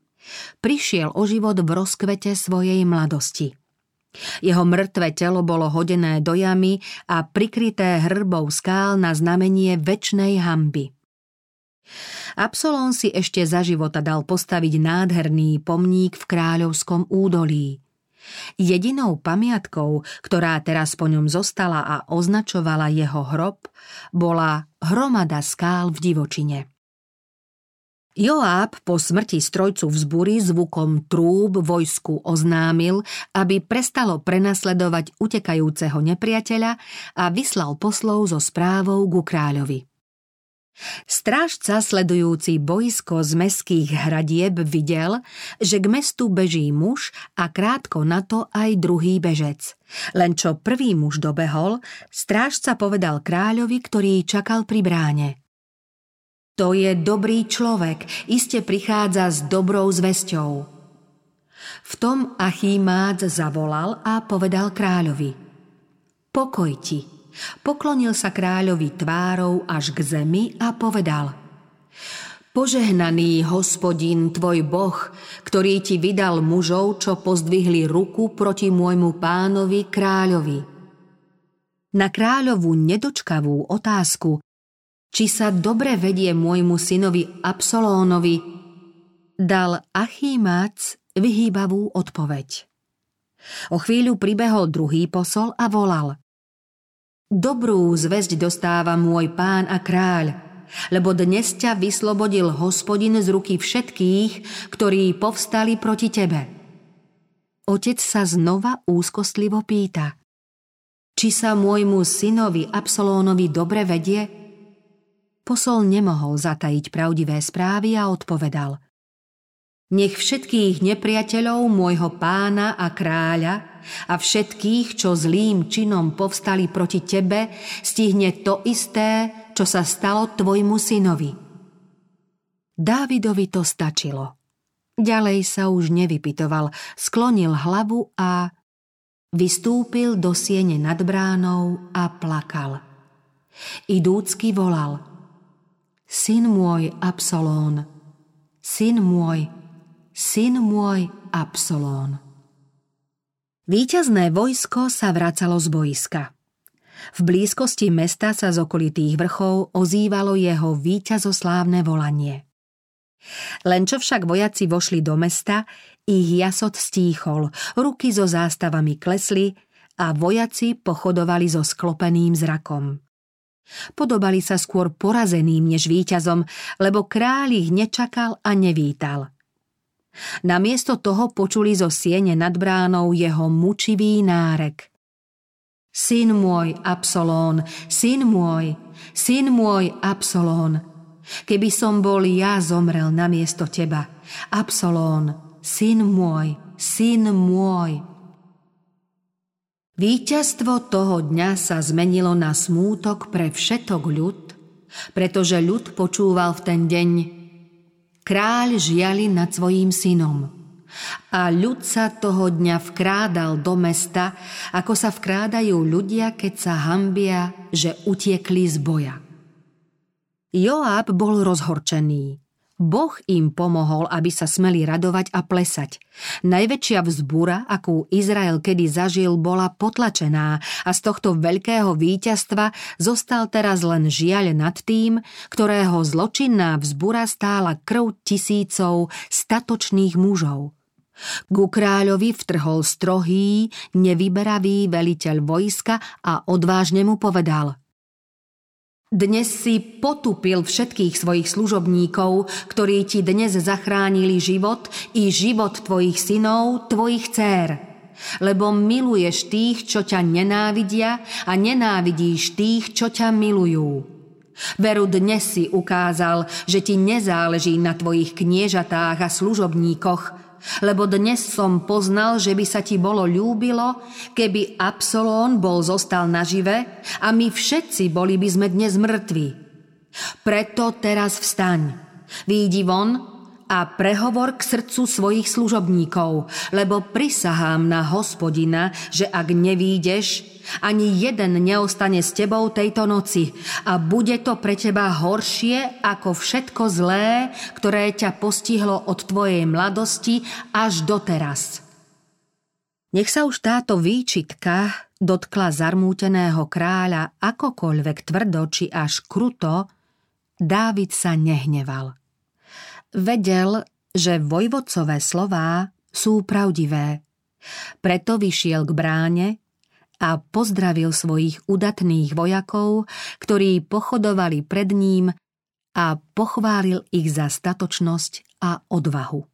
prišiel o život v rozkvete svojej mladosti – jeho mŕtve telo bolo hodené do jamy a prikryté hrbou skál na znamenie väčšnej hamby. Absolón si ešte za života dal postaviť nádherný pomník v kráľovskom údolí. Jedinou pamiatkou, ktorá teraz po ňom zostala a označovala jeho hrob, bola hromada skál v divočine. Joáb po smrti strojcu vzbury zvukom trúb vojsku oznámil, aby prestalo prenasledovať utekajúceho nepriateľa a vyslal poslov so správou ku kráľovi. Strážca sledujúci boisko z meských hradieb videl, že k mestu beží muž a krátko na to aj druhý bežec. Len čo prvý muž dobehol, strážca povedal kráľovi, ktorý čakal pri bráne – to je dobrý človek, iste prichádza s dobrou zväzťou. V tom Achímác zavolal a povedal kráľovi Pokoj ti. Poklonil sa kráľovi tvárou až k zemi a povedal Požehnaný hospodin, tvoj boh, ktorý ti vydal mužov, čo pozdvihli ruku proti môjmu pánovi kráľovi. Na kráľovú nedočkavú otázku, či sa dobre vedie môjmu synovi Absolónovi, dal Achímac vyhýbavú odpoveď. O chvíľu pribehol druhý posol a volal. Dobrú zväzť dostáva môj pán a kráľ, lebo dnes ťa vyslobodil hospodin z ruky všetkých, ktorí povstali proti tebe. Otec sa znova úzkostlivo pýta. Či sa môjmu synovi Absolónovi dobre vedie? Posol nemohol zatajiť pravdivé správy a odpovedal – nech všetkých nepriateľov môjho pána a kráľa a všetkých, čo zlým činom povstali proti tebe, stihne to isté, čo sa stalo tvojmu synovi. Dávidovi to stačilo. Ďalej sa už nevypitoval, sklonil hlavu a vystúpil do siene nad bránou a plakal. Idúcky volal Syn môj Absolón, syn môj syn môj Absolón. Výťazné vojsko sa vracalo z boiska. V blízkosti mesta sa z okolitých vrchov ozývalo jeho víťazoslávne volanie. Len čo však vojaci vošli do mesta, ich jasot stíchol, ruky so zástavami klesli a vojaci pochodovali so sklopeným zrakom. Podobali sa skôr porazeným než víťazom, lebo kráľ ich nečakal a nevítal. Namiesto toho počuli zo siene nad bránou jeho mučivý nárek. Syn môj, Absolón, syn môj, syn môj, Absolón, keby som bol ja zomrel namiesto teba. Absolón, syn môj, syn môj. Výťazstvo toho dňa sa zmenilo na smútok pre všetok ľud, pretože ľud počúval v ten deň Kráľ žiali nad svojím synom. A ľud sa toho dňa vkrádal do mesta, ako sa vkrádajú ľudia, keď sa hambia, že utiekli z boja. Joab bol rozhorčený. Boh im pomohol, aby sa smeli radovať a plesať. Najväčšia vzbúra, akú Izrael kedy zažil, bola potlačená a z tohto veľkého víťazstva zostal teraz len žiaľ nad tým, ktorého zločinná vzbúra stála krv tisícov statočných mužov. Ku kráľovi vtrhol strohý, nevyberavý veliteľ vojska a odvážne mu povedal – dnes si potupil všetkých svojich služobníkov, ktorí ti dnes zachránili život i život tvojich synov, tvojich dcér. Lebo miluješ tých, čo ťa nenávidia a nenávidíš tých, čo ťa milujú. Veru dnes si ukázal, že ti nezáleží na tvojich kniežatách a služobníkoch, lebo dnes som poznal, že by sa ti bolo ľúbilo, keby Absolón bol zostal nažive a my všetci boli by sme dnes mŕtvi. Preto teraz vstaň, výjdi von a prehovor k srdcu svojich služobníkov, lebo prisahám na hospodina, že ak nevídeš, ani jeden neostane s tebou tejto noci a bude to pre teba horšie ako všetko zlé, ktoré ťa postihlo od tvojej mladosti až doteraz. Nech sa už táto výčitka dotkla zarmúteného kráľa akokoľvek tvrdo či až kruto, Dávid sa nehneval. Vedel, že vojvodcové slová sú pravdivé. Preto vyšiel k bráne a pozdravil svojich udatných vojakov, ktorí pochodovali pred ním a pochválil ich za statočnosť a odvahu.